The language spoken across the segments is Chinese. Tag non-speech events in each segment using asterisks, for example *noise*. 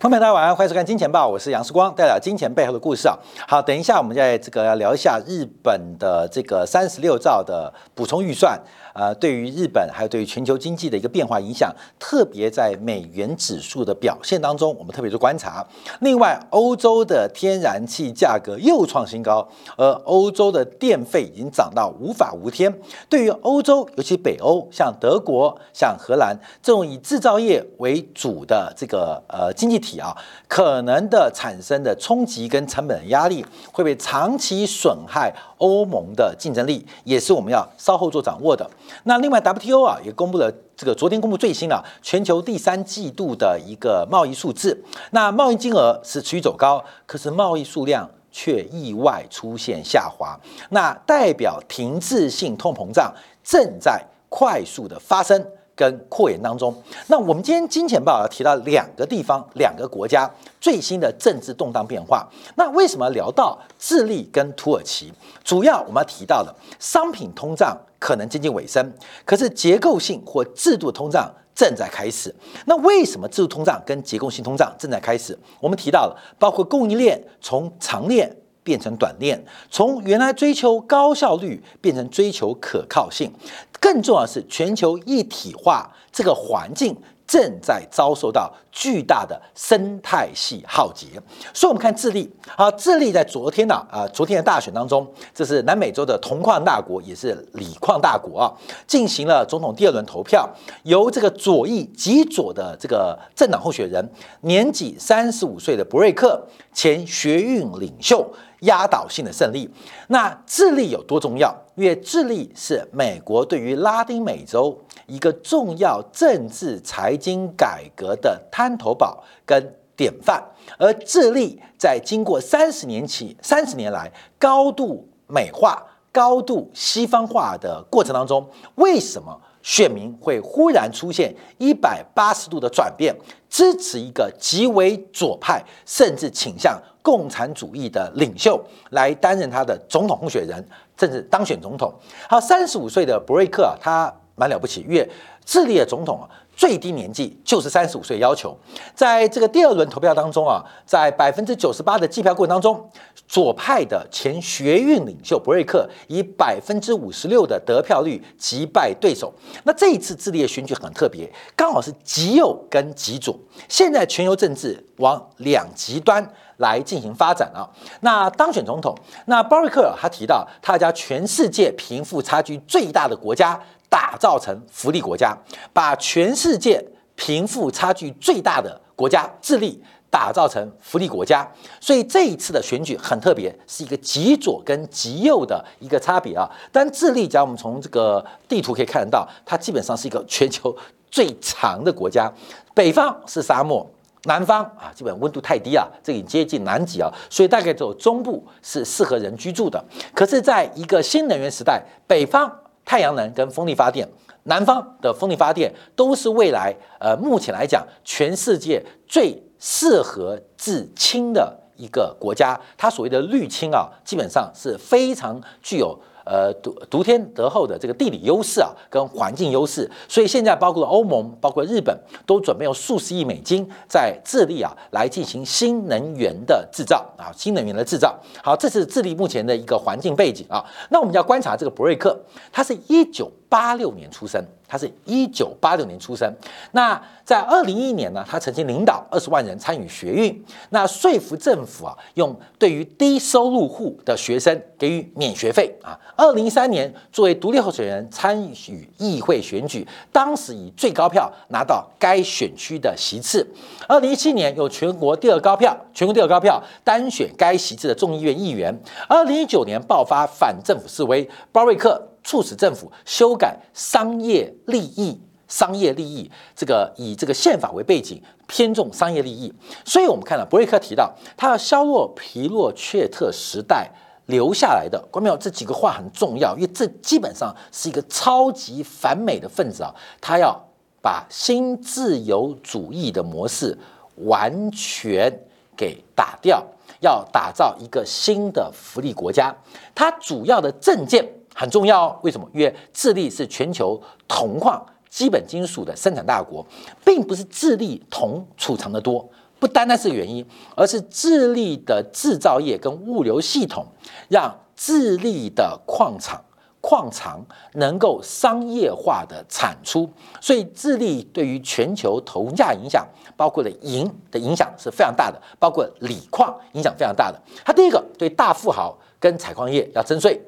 朋友们，大家晚上欢迎收看《金钱报》，我是杨世光，带来金钱背后的故事啊。好，等一下我们在这个要聊一下日本的这个三十六兆的补充预算。呃，对于日本还有对于全球经济的一个变化影响，特别在美元指数的表现当中，我们特别做观察。另外，欧洲的天然气价格又创新高，而欧洲的电费已经涨到无法无天。对于欧洲，尤其北欧，像德国、像荷兰这种以制造业为主的这个呃经济体啊，可能的产生的冲击跟成本压力，会被长期损害欧盟的竞争力，也是我们要稍后做掌握的。那另外，WTO 啊也公布了这个昨天公布最新的全球第三季度的一个贸易数字。那贸易金额是持续走高，可是贸易数量却意外出现下滑。那代表停滞性通膨胀正在快速的发生跟扩延当中。那我们今天金钱报要提到两个地方、两个国家最新的政治动荡变化。那为什么聊到智利跟土耳其？主要我们要提到的商品通胀。可能接近尾声，可是结构性或制度通胀正在开始。那为什么制度通胀跟结构性通胀正在开始？我们提到了，包括供应链从长链变成短链，从原来追求高效率变成追求可靠性，更重要的是全球一体化这个环境。正在遭受到巨大的生态系浩劫，所以我们看智利啊，智利在昨天呢啊，昨天的大选当中，这是南美洲的铜矿大国，也是锂矿大国啊，进行了总统第二轮投票，由这个左翼极左的这个政党候选人，年仅三十五岁的博瑞克，前学运领袖。压倒性的胜利。那智利有多重要？因为智利是美国对于拉丁美洲一个重要政治财经改革的滩头堡跟典范。而智利在经过三十年起三十年来高度美化、高度西方化的过程当中，为什么？选民会忽然出现一百八十度的转变，支持一个极为左派，甚至倾向共产主义的领袖来担任他的总统候选人，甚至当选总统。好，三十五岁的博瑞克啊，他蛮了不起，越智利的总统啊。最低年纪就是三十五岁要求，在这个第二轮投票当中啊，在百分之九十八的计票过程当中，左派的前学运领袖博瑞克以百分之五十六的得票率击败对手。那这一次智利的选举很特别，刚好是极右跟极左，现在全球政治往两极端来进行发展啊。那当选总统，那博瑞克他提到，他家全世界贫富差距最大的国家。打造成福利国家，把全世界贫富差距最大的国家智利打造成福利国家。所以这一次的选举很特别，是一个极左跟极右的一个差别啊。但智利，假如我们从这个地图可以看得到，它基本上是一个全球最长的国家。北方是沙漠，南方啊，基本温度太低啊，这已经接近南极啊，所以大概只有中部是适合人居住的。可是，在一个新能源时代，北方。太阳能跟风力发电，南方的风力发电都是未来呃，目前来讲，全世界最适合制氢的一个国家。它所谓的绿氢啊，基本上是非常具有。呃，独独天得厚的这个地理优势啊，跟环境优势，所以现在包括欧盟、包括日本，都准备用数十亿美金在智利啊来进行新能源的制造啊，新能源的制造。好，这是智利目前的一个环境背景啊。那我们要观察这个博瑞克，它是一九八六年出生。他是一九八六年出生，那在二零一一年呢，他曾经领导二十万人参与学运，那说服政府啊，用对于低收入户的学生给予免学费啊。二零一三年作为独立候选人参与议会选举，当时以最高票拿到该选区的席次。二零一七年有全国第二高票，全国第二高票单选该席次的众议院议员。二零一九年爆发反政府示威，鲍瑞克。促使政府修改商业利益，商业利益这个以这个宪法为背景，偏重商业利益。所以，我们看到伯瑞克提到，他要削弱皮诺切特时代留下来的。关没有这几个话很重要，因为这基本上是一个超级反美的分子啊！他要把新自由主义的模式完全给打掉，要打造一个新的福利国家。他主要的政见。很重要，为什么？因为智利是全球铜矿基本金属的生产大国，并不是智利铜储藏的多，不单单是原因，而是智利的制造业跟物流系统，让智利的矿场、矿藏能够商业化的产出。所以，智利对于全球铜价影响，包括了银的影响是非常大的，包括锂矿影响非常大的。它第一个对大富豪跟采矿业要征税，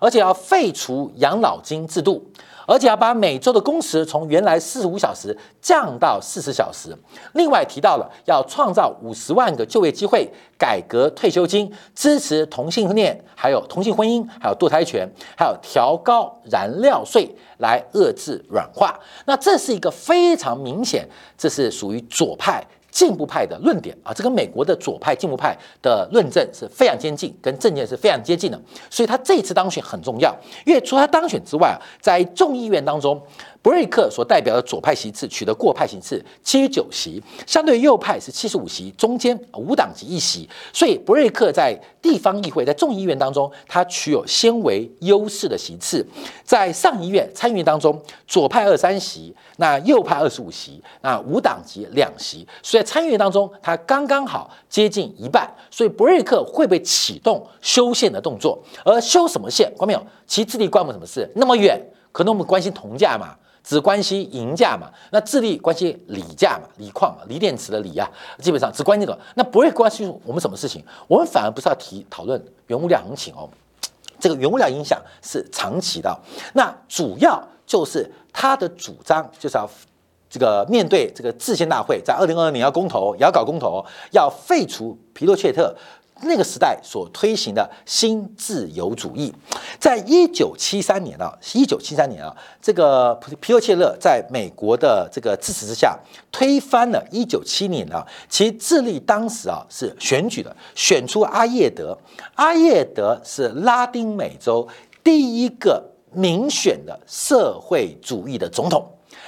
而且要废除养老金制度。而且要把每周的工时从原来四十五小时降到四十小时。另外提到了要创造五十万个就业机会，改革退休金，支持同性恋，还有同性婚姻，还有堕胎权，还有调高燃料税来遏制软化。那这是一个非常明显，这是属于左派。进步派的论点啊，这跟美国的左派进步派的论证是非常接近，跟政见是非常接近的，所以他这次当选很重要，因为除了他当选之外啊，在众议院当中。布瑞克所代表的左派席次取得过派席次七十九席，相对右派是七十五席，中间无党籍一席，所以布瑞克在地方议会、在众议院当中，他取有先为优势的席次。在上议院参议院当中，左派二三席，那右派二十五席，那无党籍两席，所以在参议院当中，他刚刚好接近一半。所以布瑞克会被启动修宪的动作，而修什么宪？关没有？其智力关我们什么事？那么远，可能我们关心铜价嘛？只关心银价嘛，那智利关心锂价嘛，锂矿嘛，锂电池的锂啊，基本上只关心这个，那不会关心我们什么事情。我们反而不是要提讨论原物料行情哦，这个原物料影响是长期的。那主要就是他的主张就是要这个面对这个制宪大会，在二零二二年要公投，也要搞公投，要废除皮诺切特。那个时代所推行的新自由主义，在一九七三年啊，一九七三年啊，这个皮尤切勒在美国的这个支持之下，推翻了一九七年啊，其实智利当时啊是选举的，选出阿叶德，阿叶德是拉丁美洲第一个民选的社会主义的总统。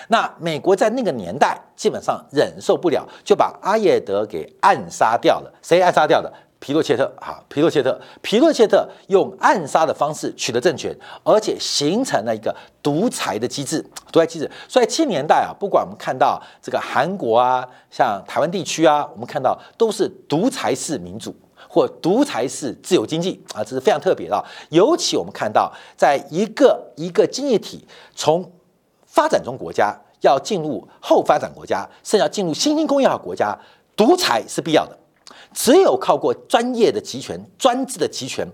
那美国在那个年代基本上忍受不了，就把阿叶德给暗杀掉了。谁暗杀掉的？皮诺切特啊，皮诺切特，皮诺切特用暗杀的方式取得政权，而且形成了一个独裁的机制，独裁机制。所以七年代啊，不管我们看到这个韩国啊，像台湾地区啊，我们看到都是独裁式民主或独裁式自由经济啊，这是非常特别的。尤其我们看到，在一个一个经济体从发展中国家要进入后发展国家，甚至要进入新兴工业化国家，独裁是必要的。只有靠过专业的集权、专制的集权，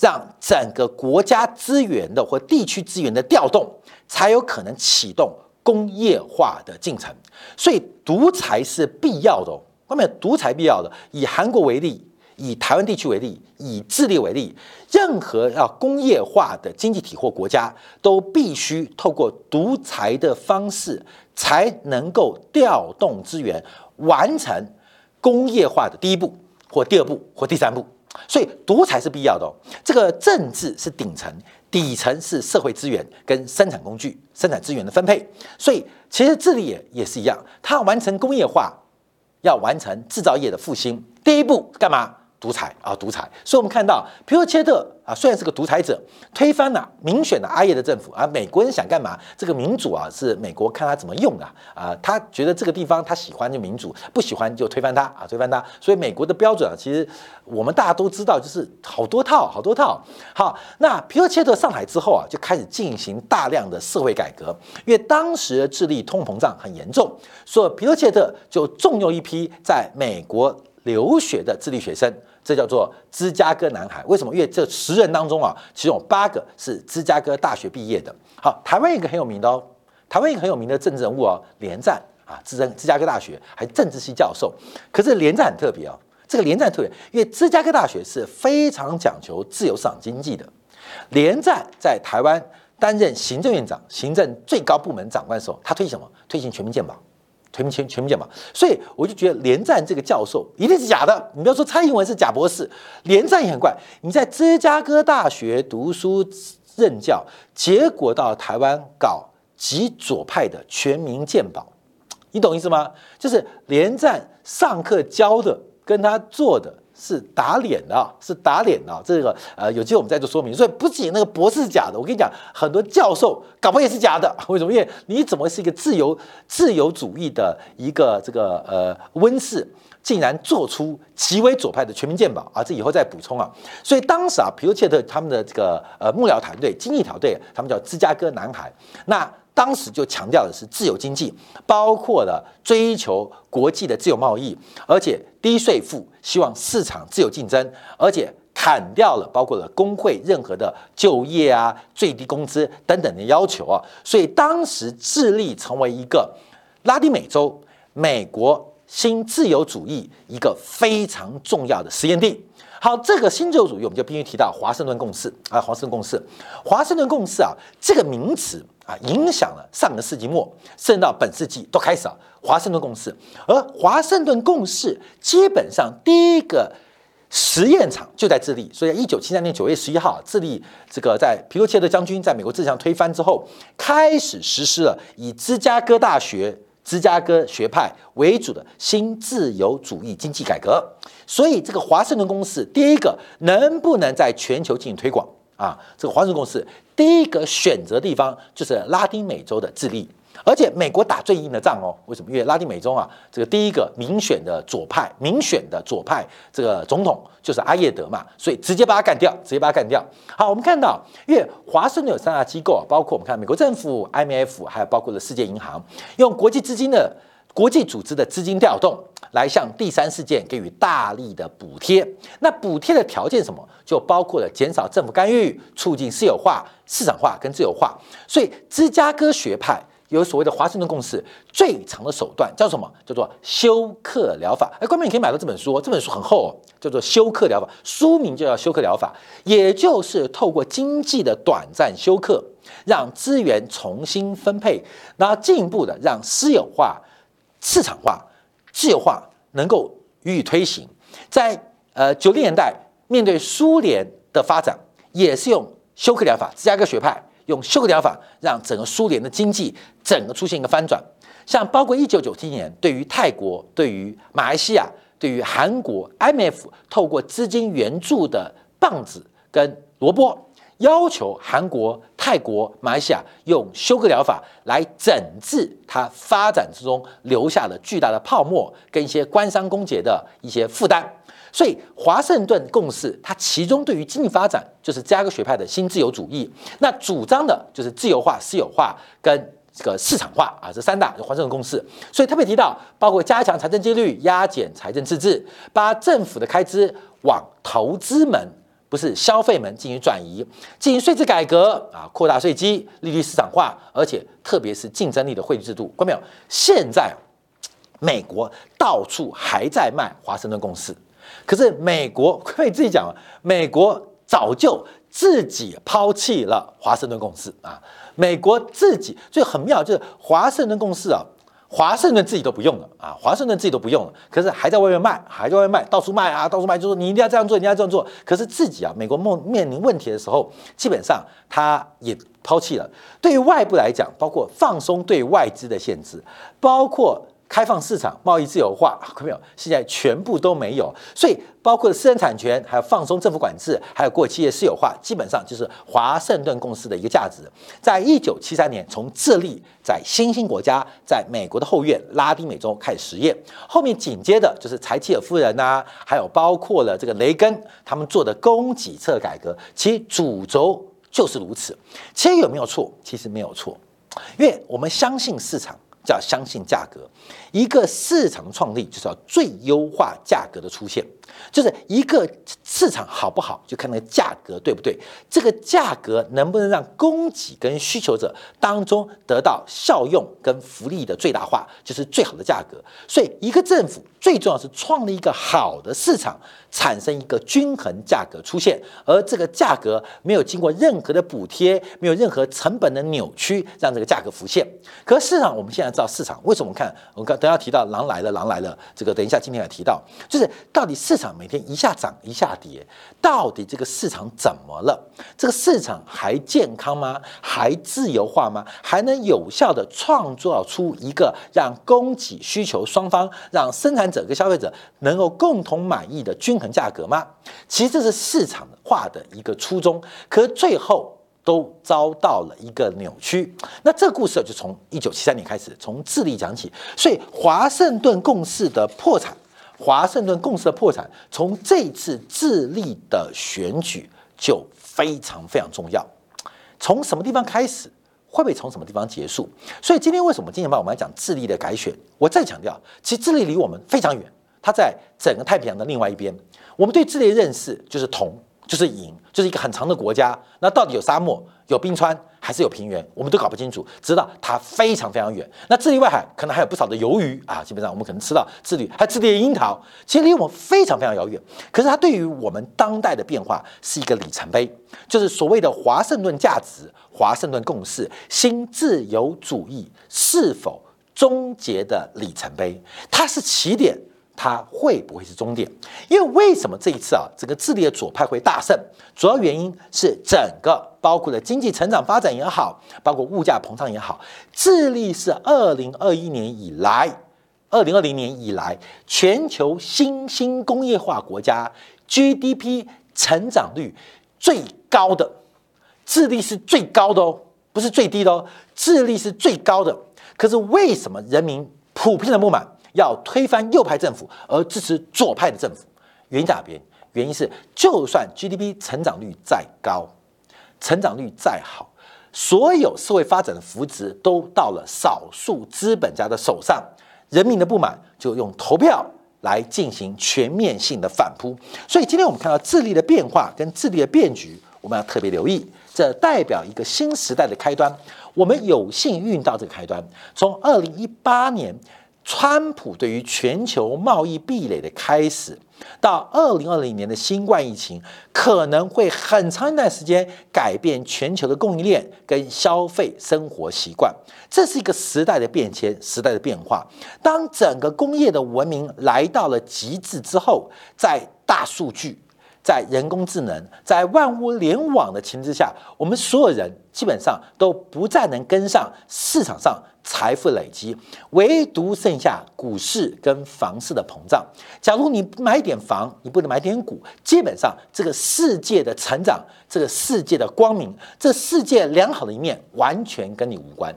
让整个国家资源的或地区资源的调动，才有可能启动工业化的进程。所以，独裁是必要的。哦外面独裁必要的，以韩国为例，以台湾地区为例，以智利为例，任何要工业化的经济体或国家，都必须透过独裁的方式，才能够调动资源，完成。工业化的第一步，或第二步，或第三步，所以独裁是必要的。哦这个政治是顶层，底层是社会资源跟生产工具、生产资源的分配。所以其实智利也也是一样，它完成工业化，要完成制造业的复兴，第一步干嘛？独裁啊，独裁！所以，我们看到皮诺切特啊，虽然是个独裁者，推翻了民选的阿耶的政府啊。美国人想干嘛？这个民主啊，是美国看他怎么用啊啊。他觉得这个地方他喜欢就民主，不喜欢就推翻他啊，推翻他。所以，美国的标准啊，其实我们大家都知道，就是好多套，好多套。好，那皮诺切特上台之后啊，就开始进行大量的社会改革，因为当时智利通膨胀很严重，所以皮诺切特就重用一批在美国。留学的智利学生，这叫做芝加哥男孩。为什么？因为这十人当中啊，其中有八个是芝加哥大学毕业的。好，台湾一个很有名的哦，台湾一个很有名的政治人物哦，连战啊，芝加芝加哥大学还政治系教授。可是连战很特别哦，这个连战特别，因为芝加哥大学是非常讲求自由市场经济的。连战在台湾担任行政院长、行政最高部门长官的时候，他推行什么？推行全民健保。全民全全民健保，所以我就觉得连战这个教授一定是假的。你不要说蔡英文是假博士，连战也很怪。你在芝加哥大学读书任教，结果到台湾搞极左派的全民健保，你懂意思吗？就是连战上课教的跟他做的。是打脸的，是打脸的。这个呃，有机会我们再做说明。所以不仅那个博士是假的，我跟你讲，很多教授搞不也是假的。*laughs* 为什么？因为你怎么是一个自由自由主义的一个这个呃温室，竟然做出极为左派的全民健保啊！这以后再补充啊。所以当时啊，皮尤切特他们的这个呃幕僚团队、经济团队，他们叫芝加哥男孩。那当时就强调的是自由经济，包括了追求国际的自由贸易，而且低税负，希望市场自由竞争，而且砍掉了包括了工会任何的就业啊、最低工资等等的要求啊。所以当时致力成为一个拉丁美洲、美国。新自由主义一个非常重要的实验地。好，这个新自由主义我们就必须提到华盛顿共识啊，华盛顿共识，华盛顿共识啊，这个名词啊，影响了上个世纪末，甚至到本世纪都开始了华盛顿共识。而华盛顿共识基本上第一个实验场就在智利，所以一九七三年九月十一号，智利这个在皮诺切特将军在美国自强推翻之后，开始实施了以芝加哥大学。芝加哥学派为主的新自由主义经济改革，所以这个华盛顿公司第一个能不能在全球进行推广啊？这个华盛顿公司第一个选择地方就是拉丁美洲的智利。而且美国打最硬的仗哦，为什么？因为拉丁美洲啊，这个第一个民选的左派、民选的左派这个总统就是阿耶德嘛，所以直接把他干掉，直接把他干掉。好，我们看到，因为华盛顿有三大机构，包括我们看美国政府、IMF，还有包括了世界银行，用国际资金的国际组织的资金调动，来向第三世界给予大力的补贴。那补贴的条件什么？就包括了减少政府干预，促进私有化、市场化跟自由化。所以芝加哥学派。有所谓的华盛顿共识，最长的手段叫什么？叫做休克疗法。哎，观众你可以买到这本书，这本书很厚哦，叫做休克疗法，书名就叫休克疗法，也就是透过经济的短暂休克，让资源重新分配，然后进一步的让私有化、市场化、自由化能够予以推行。在呃九零年代，面对苏联的发展，也是用休克疗法，芝加哥学派。用休克疗法让整个苏联的经济整个出现一个翻转，像包括一九九七年对于泰国、对于马来西亚、对于韩国，IMF 透过资金援助的棒子跟萝卜，要求韩国、泰国、马来西亚用休克疗法来整治它发展之中留下的巨大的泡沫跟一些官商勾结的一些负担。所以华盛顿共识，它其中对于经济发展就是加哥学派的新自由主义，那主张的就是自由化、私有化跟这个市场化啊，这三大就华盛顿共识。所以特别提到，包括加强财政纪律、压减财政赤字，把政府的开支往投资门，不是消费门进行转移，进行税制改革啊，扩大税基、利率市场化，而且特别是竞争力的汇率制度。看到没有？现在美国到处还在卖华盛顿共识。可是美国 *laughs* 可以自己讲啊，美国早就自己抛弃了华盛顿共识啊！美国自己最很妙，就是华盛顿共识啊，华盛顿自己都不用了啊，华盛顿自己都不用了，可是还在外面卖，还在外面卖，到处卖啊，到处卖，就说你一定要这样做，你要这样做。可是自己啊，美国梦面临问题的时候，基本上他也抛弃了。对于外部来讲，包括放松对外资的限制，包括。开放市场、贸易自由化，看没有？现在全部都没有，所以包括私人产权，还有放松政府管制，还有过企业私有化，基本上就是华盛顿公司的一个价值。在一九七三年，从智利在新兴国家，在美国的后院拉丁美洲开始实验，后面紧接着就是柴契尔夫人呐，还有包括了这个雷根他们做的供给侧改革，其主轴就是如此。其实有没有错？其实没有错，因为我们相信市场。叫相信价格，一个市场创立就是要最优化价格的出现，就是一个市场好不好，就看那个价格对不对，这个价格能不能让供给跟需求者当中得到效用跟福利的最大化，就是最好的价格。所以，一个政府最重要是创立一个好的市场，产生一个均衡价格出现，而这个价格没有经过任何的补贴，没有任何成本的扭曲，让这个价格浮现。可市场我们现在。知道市场为什么？我看我刚等下提到狼来了，狼来了。这个等一下今天也提到，就是到底市场场每天一下涨一下跌，到底这个市场怎么了？这个市场还健康吗？还自由化吗？还能有效的创造出一个让供给需求双方，让生产者跟消费者能够共同满意的均衡价格吗？其实这是市场化的一个初衷，可是最后。都遭到了一个扭曲。那这个故事就从一九七三年开始，从智利讲起。所以华盛顿共识的破产，华盛顿共识的破产，从这次智利的选举就非常非常重要。从什么地方开始，会不会从什么地方结束？所以今天为什么今天把我们来讲智利的改选？我再强调，其实智利离我们非常远，它在整个太平洋的另外一边。我们对智利的认识就是铜，就是银，就是一个很长的国家。那到底有沙漠？有冰川还是有平原，我们都搞不清楚。知道它非常非常远。那智利外海可能还有不少的鱿鱼啊，基本上我们可能吃到智利，还有智利的樱桃，其实离我们非常非常遥远。可是它对于我们当代的变化是一个里程碑，就是所谓的华盛顿价值、华盛顿共识、新自由主义是否终结的里程碑。它是起点。它会不会是终点？因为为什么这一次啊，整个智利的左派会大胜？主要原因是整个包括了经济成长发展也好，包括物价膨胀也好，智利是二零二一年以来，二零二零年以来全球新兴工业化国家 GDP 成长率最高的，智利是最高的哦，不是最低的哦，智利是最高的。可是为什么人民普遍的不满？要推翻右派政府而支持左派的政府，原因在哪边？原因是就算 GDP 成长率再高，成长率再好，所有社会发展的福祉都到了少数资本家的手上，人民的不满就用投票来进行全面性的反扑。所以今天我们看到智利的变化跟智利的变局，我们要特别留意，这代表一个新时代的开端。我们有幸运到这个开端，从二零一八年。川普对于全球贸易壁垒的开始，到二零二零年的新冠疫情，可能会很长一段时间改变全球的供应链跟消费生活习惯。这是一个时代的变迁，时代的变化。当整个工业的文明来到了极致之后，在大数据、在人工智能、在万物联网的情之下，我们所有人基本上都不再能跟上市场上。财富累积，唯独剩下股市跟房市的膨胀。假如你买点房，你不能买点股，基本上这个世界的成长，这个世界的光明，这世界良好的一面，完全跟你无关，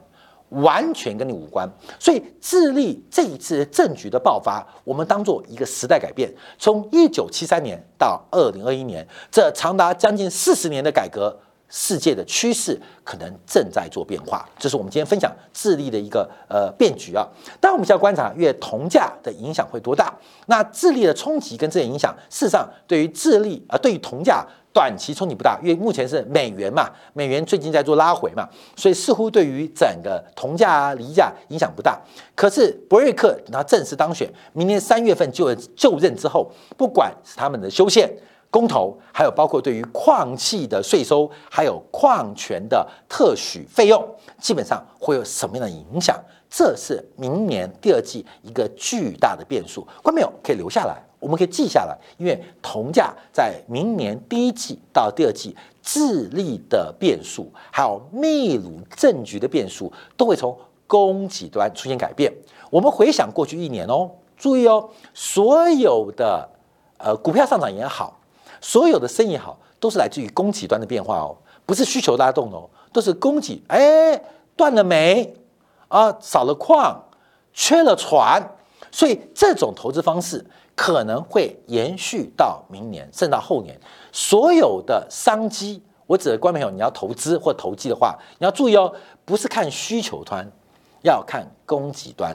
完全跟你无关。所以，智利这一次政局的爆发，我们当做一个时代改变。从一九七三年到二零二一年，这长达将近四十年的改革。世界的趋势可能正在做变化，这是我们今天分享智利的一个呃变局啊。当然，我们需要观察月铜价的影响会多大。那智利的冲击跟这些影响，事实上对于智利啊，对于铜价短期冲击不大，因为目前是美元嘛，美元最近在做拉回嘛，所以似乎对于整个铜价啊、锂价影响不大。可是博瑞克等他正式当选，明年三月份就就任之后，不管是他们的修宪。公投，还有包括对于矿气的税收，还有矿权的特许费用，基本上会有什么样的影响？这是明年第二季一个巨大的变数。观众朋友可以留下来，我们可以记下来，因为铜价在明年第一季到第二季智利的变数，还有秘鲁政局的变数，都会从供给端出现改变。我们回想过去一年哦，注意哦，所有的呃股票上涨也好。所有的生意好，都是来自于供给端的变化哦，不是需求拉动哦，都是供给。哎，断了煤啊，少了矿，缺了船，所以这种投资方式可能会延续到明年，甚至到后年。所有的商机，我指的观众朋友，你要投资或投机的话，你要注意哦，不是看需求端，要看供给端，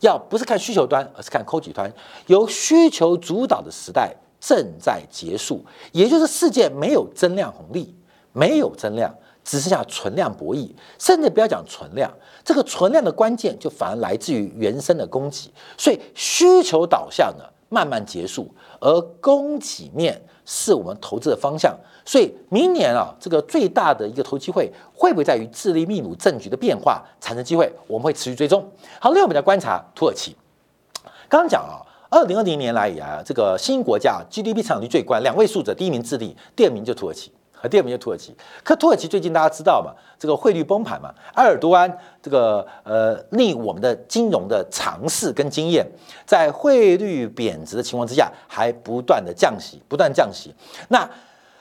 要不是看需求端，而是看供给端，由需求主导的时代。正在结束，也就是世界没有增量红利，没有增量，只剩下存量博弈。甚至不要讲存量，这个存量的关键就反而来自于原生的供给。所以需求导向呢慢慢结束，而供给面是我们投资的方向。所以明年啊，这个最大的一个投机会会不会在于智利秘鲁政局的变化产生机会？我们会持续追踪。好，另外我们来观察土耳其。刚刚讲啊。二零二零年来以来，这个新国家 GDP 成长率最关，两位数字，第一名智利，第二名就土耳其，和第二名就土耳其。可土耳其最近大家知道嘛，这个汇率崩盘嘛，埃尔多安这个呃令我们的金融的尝试跟经验，在汇率贬值的情况之下，还不断的降息，不断降息。那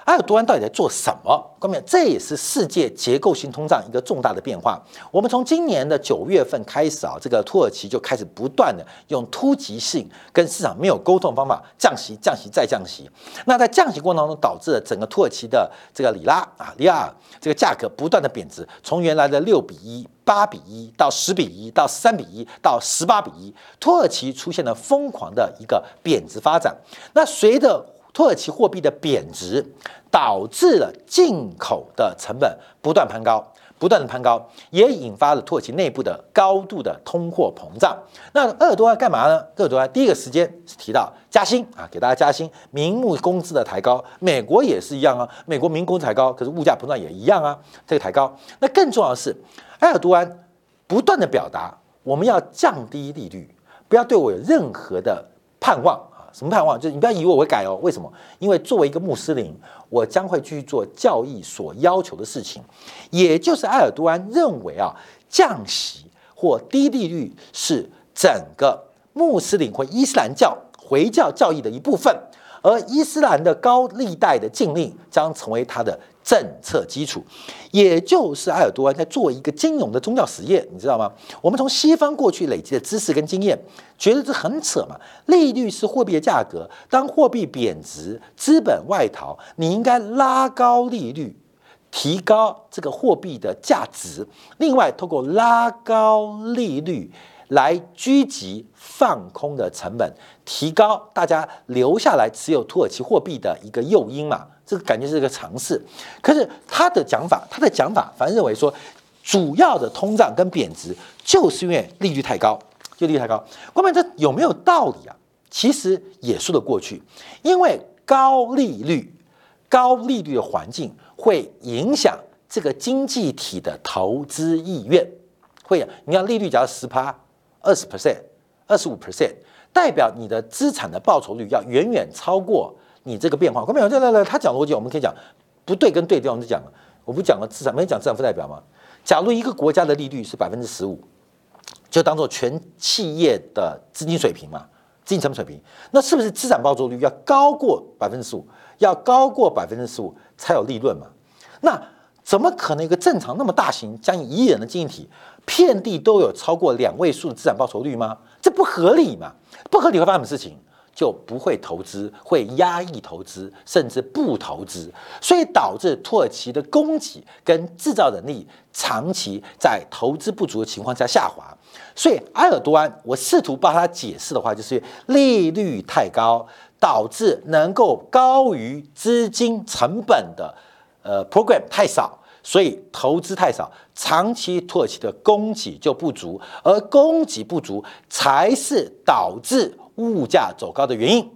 埃尔多安到底在做什么？方面，这也是世界结构性通胀一个重大的变化。我们从今年的九月份开始啊，这个土耳其就开始不断的用突击性跟市场没有沟通的方法降息、降息再降息。那在降息过程当中，导致了整个土耳其的这个里拉啊、里亚尔这个价格不断的贬值，从原来的六比一、八比一到十比一到三比一到十八比一，土耳其出现了疯狂的一个贬值发展。那随着土耳其货币的贬值，导致了进口的成本不断攀高，不断的攀高，也引发了土耳其内部的高度的通货膨胀。那鄂尔多安干嘛呢？鄂尔多安第一个时间是提到加薪啊，给大家加薪，名目工资的抬高。美国也是一样啊，美国民工抬高，可是物价膨胀也一样啊，这个抬高。那更重要的是，埃尔多安不断的表达，我们要降低利率，不要对我有任何的盼望。什么盼望？就是你不要以为我会改哦。为什么？因为作为一个穆斯林，我将会去做教义所要求的事情。也就是埃尔多安认为啊，降息或低利率是整个穆斯林或伊斯兰教回教教义的一部分，而伊斯兰的高利贷的禁令将成为他的。政策基础，也就是埃尔多安在做一个金融的宗教实验，你知道吗？我们从西方过去累积的知识跟经验，觉得这很扯嘛。利率是货币的价格，当货币贬值、资本外逃，你应该拉高利率，提高这个货币的价值。另外，透过拉高利率来狙击放空的成本，提高大家留下来持有土耳其货币的一个诱因嘛。这个感觉是一个尝试，可是他的讲法，他的讲法，反正认为说，主要的通胀跟贬值就是因为利率太高，就利率太高。关键这有没有道理啊？其实也说得过去，因为高利率、高利率的环境会影响这个经济体的投资意愿。会，你要利率假如十趴、二十 percent、二十五 percent，代表你的资产的报酬率要远远超过。你这个变化，后面有来来来，他讲逻辑，我们可以讲不对跟对地方就讲了。我不讲了资产，没讲资产负债表吗？假如一个国家的利率是百分之十五，就当做全企业的资金水平嘛，资金成本水平，那是不是资产报酬率要高过百分之十五？要高过百分之十五才有利润嘛？那怎么可能一个正常那么大型将近一亿人的经济体，遍地都有超过两位数的资产报酬率吗？这不合理嘛？不合理会发生什么事情？就不会投资，会压抑投资，甚至不投资，所以导致土耳其的供给跟制造能力长期在投资不足的情况下下滑。所以埃尔多安，我试图帮他解释的话，就是利率太高，导致能够高于资金成本的呃 program 太少，所以投资太少，长期土耳其的供给就不足，而供给不足才是导致。物价走高的原因，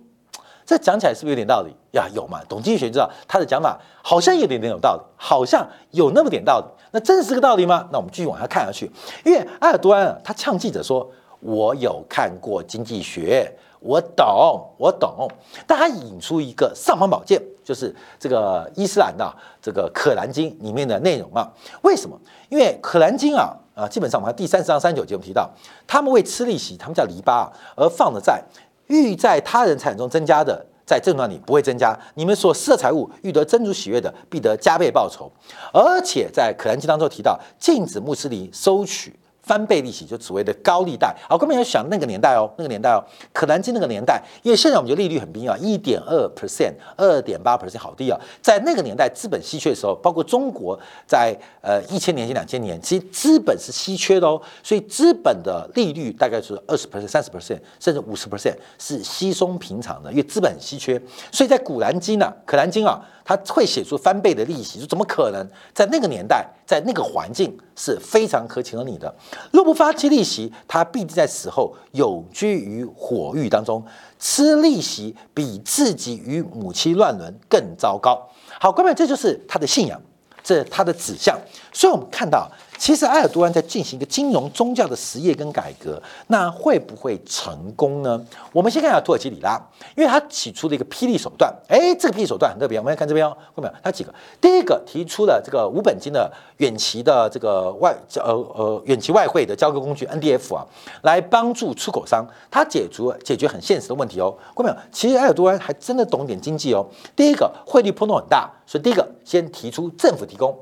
这讲起来是不是有点道理呀？有嘛？懂经济学知道他的讲法好像有点点有道理，好像有那么点道理。那真是个道理吗？那我们继续往下看下去。因为埃尔多安啊，他呛记者说：“我有看过经济学，我懂，我懂。”但他引出一个尚方宝剑，就是这个伊斯兰的这个《可兰经》里面的内容啊。为什么？因为《可兰经》啊。啊，基本上我们看第三十章三九节，我们提到，他们为吃利息，他们叫篱笆，而放的债，欲在他人财产中增加的，在正段里不会增加。你们所施的财物，欲得真主喜悦的，必得加倍报酬。而且在可兰经当中提到，禁止穆斯林收取。翻倍利息就所谓的高利贷，好，各位要想那个年代哦，那个年代哦，可兰经那个年代，因为现在我们觉得利率很低啊，一点二 percent，二点八 percent，好低啊。在那个年代资本稀缺的时候，包括中国在呃一千年前、两千年，其实资本是稀缺的哦，所以资本的利率大概是二十 percent、三十 percent，甚至五十 percent 是稀松平常的，因为资本很稀缺，所以在古兰经呢，可兰经啊。它会写出翻倍的利息，就怎么可能？在那个年代，在那个环境是非常可请了你的。若不发起利息，他必定在死后永居于火狱当中，吃利息比自己与母亲乱伦更糟糕。好，各位，这就是他的信仰，这是他的指向。所以我们看到其实埃尔多安在进行一个金融宗教的实业跟改革，那会不会成功呢？我们先看一下土耳其里拉，因为他起出了一个霹雳手段，哎，这个霹雳手段很特别，我们来看这边哦，后面他几个，第一个提出了这个无本金的远期的这个外呃呃远期外汇的交割工具 NDF 啊，来帮助出口商，他解除解决很现实的问题哦，看到没有？其实埃尔多安还真的懂点经济哦。第一个汇率波动很大，所以第一个先提出政府提供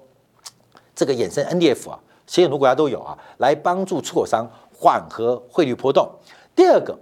这个衍生 NDF 啊。其实很多国家都有啊，来帮助出口商缓和汇率波动。第二个，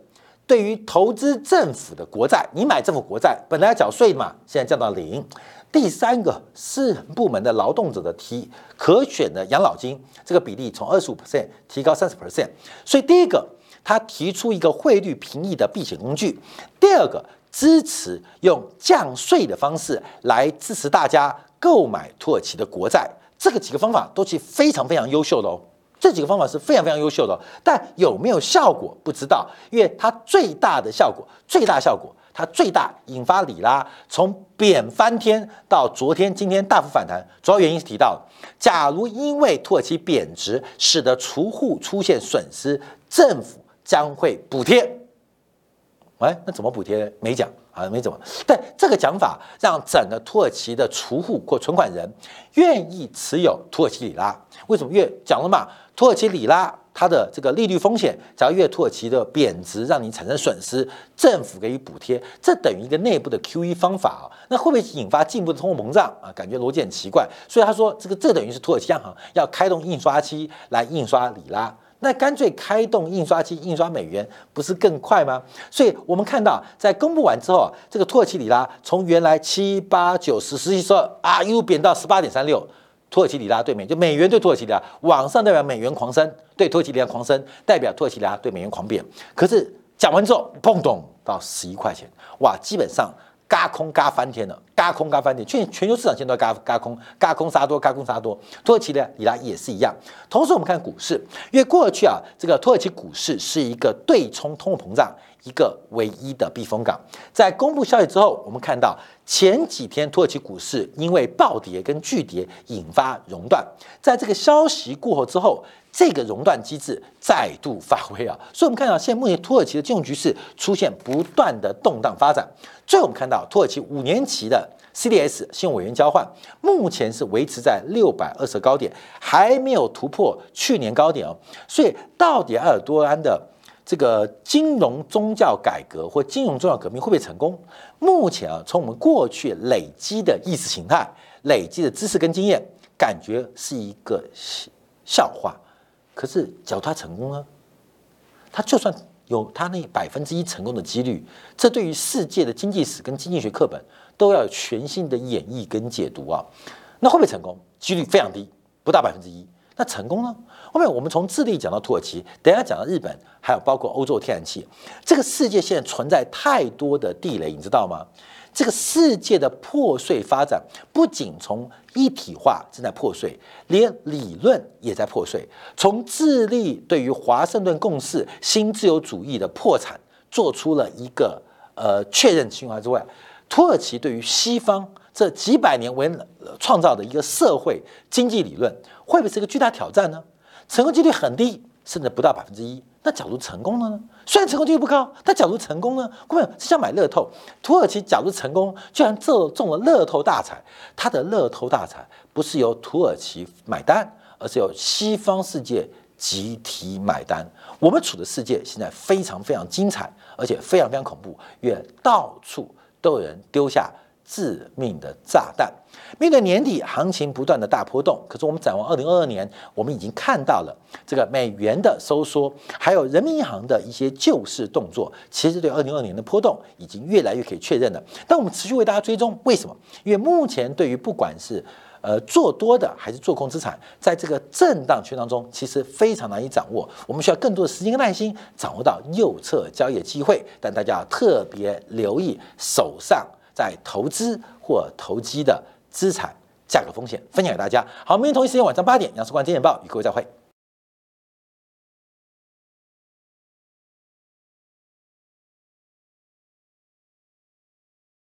对于投资政府的国债，你买政府国债本来要缴税嘛，现在降到零。第三个，私人部门的劳动者的提可选的养老金这个比例从二十五 percent 提高三十 percent。所以第一个，他提出一个汇率平抑的避险工具；第二个，支持用降税的方式来支持大家购买土耳其的国债。这个几个方法都是非常非常优秀的哦，这几个方法是非常非常优秀的，但有没有效果不知道，因为它最大的效果，最大效果，它最大引发里拉从贬翻天到昨天今天大幅反弹，主要原因是提到，假如因为土耳其贬值使得储户出现损失，政府将会补贴。哎，那怎么补贴？没讲。啊，没怎么，但这个讲法让整个土耳其的储户或存款人愿意持有土耳其里拉。为什么？越讲了嘛，土耳其里拉它的这个利率风险，只要越土耳其的贬值让你产生损失，政府给予补贴，这等于一个内部的 QE 方法啊。那会不会引发进一步的通货膨胀啊？感觉逻辑很奇怪。所以他说，这个这等于是土耳其央行要开动印刷机来印刷里拉。那干脆开动印刷机印刷美元，不是更快吗？所以我们看到，在公布完之后啊，这个土耳其里拉从原来七八九十十一十二啊，又贬到十八点三六，土耳其里拉对美就美元对土耳其里拉，往上代表美元狂升，对土耳其里拉狂升，代表土耳其里拉对美元狂贬。可是讲完之后，砰咚到十一块钱，哇，基本上。嘎空嘎翻天了，嘎空嘎翻天，全全球市场现在都嘎嘎空，嘎空杀多，嘎空杀多。土耳其呢里拉也是一样。同时，我们看股市，因为过去啊，这个土耳其股市是一个对冲通货膨胀一个唯一的避风港。在公布消息之后，我们看到前几天土耳其股市因为暴跌跟巨跌引发熔断，在这个消息过后之后。这个熔断机制再度发挥啊，所以我们看到现在目前土耳其的金融局势出现不断的动荡发展。最后我们看到土耳其五年期的 CDS 信用委员交换目前是维持在六百二十高点，还没有突破去年高点哦。所以到底埃尔多安的这个金融宗教改革或金融宗教革命会不会成功？目前啊，从我们过去累积的意识形态、累积的知识跟经验，感觉是一个笑话。可是，假如他成功呢？他就算有他那百分之一成功的几率，这对于世界的经济史跟经济学课本都要有全新的演绎跟解读啊。那会不会成功？几率非常低，不到百分之一。那成功呢？后面我们从智利讲到土耳其，等下讲到日本，还有包括欧洲天然气，这个世界现在存在太多的地雷，你知道吗？这个世界的破碎发展，不仅从一体化正在破碎，连理论也在破碎。从智利对于华盛顿共识、新自由主义的破产做出了一个呃确认情况之外，土耳其对于西方这几百年为创造的一个社会经济理论，会不会是一个巨大挑战呢？成功几率很低，甚至不到百分之一。那假如成功了呢？虽然成功几率不高，但假如成功呢？各位是像买乐透，土耳其假如成功，居然中中了乐透大彩，它的乐透大彩不是由土耳其买单，而是由西方世界集体买单。我们处的世界现在非常非常精彩，而且非常非常恐怖，因为到处都有人丢下。致命的炸弹。面对年底行情不断的大波动，可是我们展望二零二二年，我们已经看到了这个美元的收缩，还有人民银行的一些救市动作，其实对二零二二年的波动已经越来越可以确认了。但我们持续为大家追踪，为什么？因为目前对于不管是呃做多的还是做空资产，在这个震荡圈当中，其实非常难以掌握。我们需要更多的时间跟耐心，掌握到右侧交易机会。但大家要特别留意手上。在投资或投机的资产价格风险，分享给大家。好，明天同一时间晚上八点，杨世光金钱报与各位再会。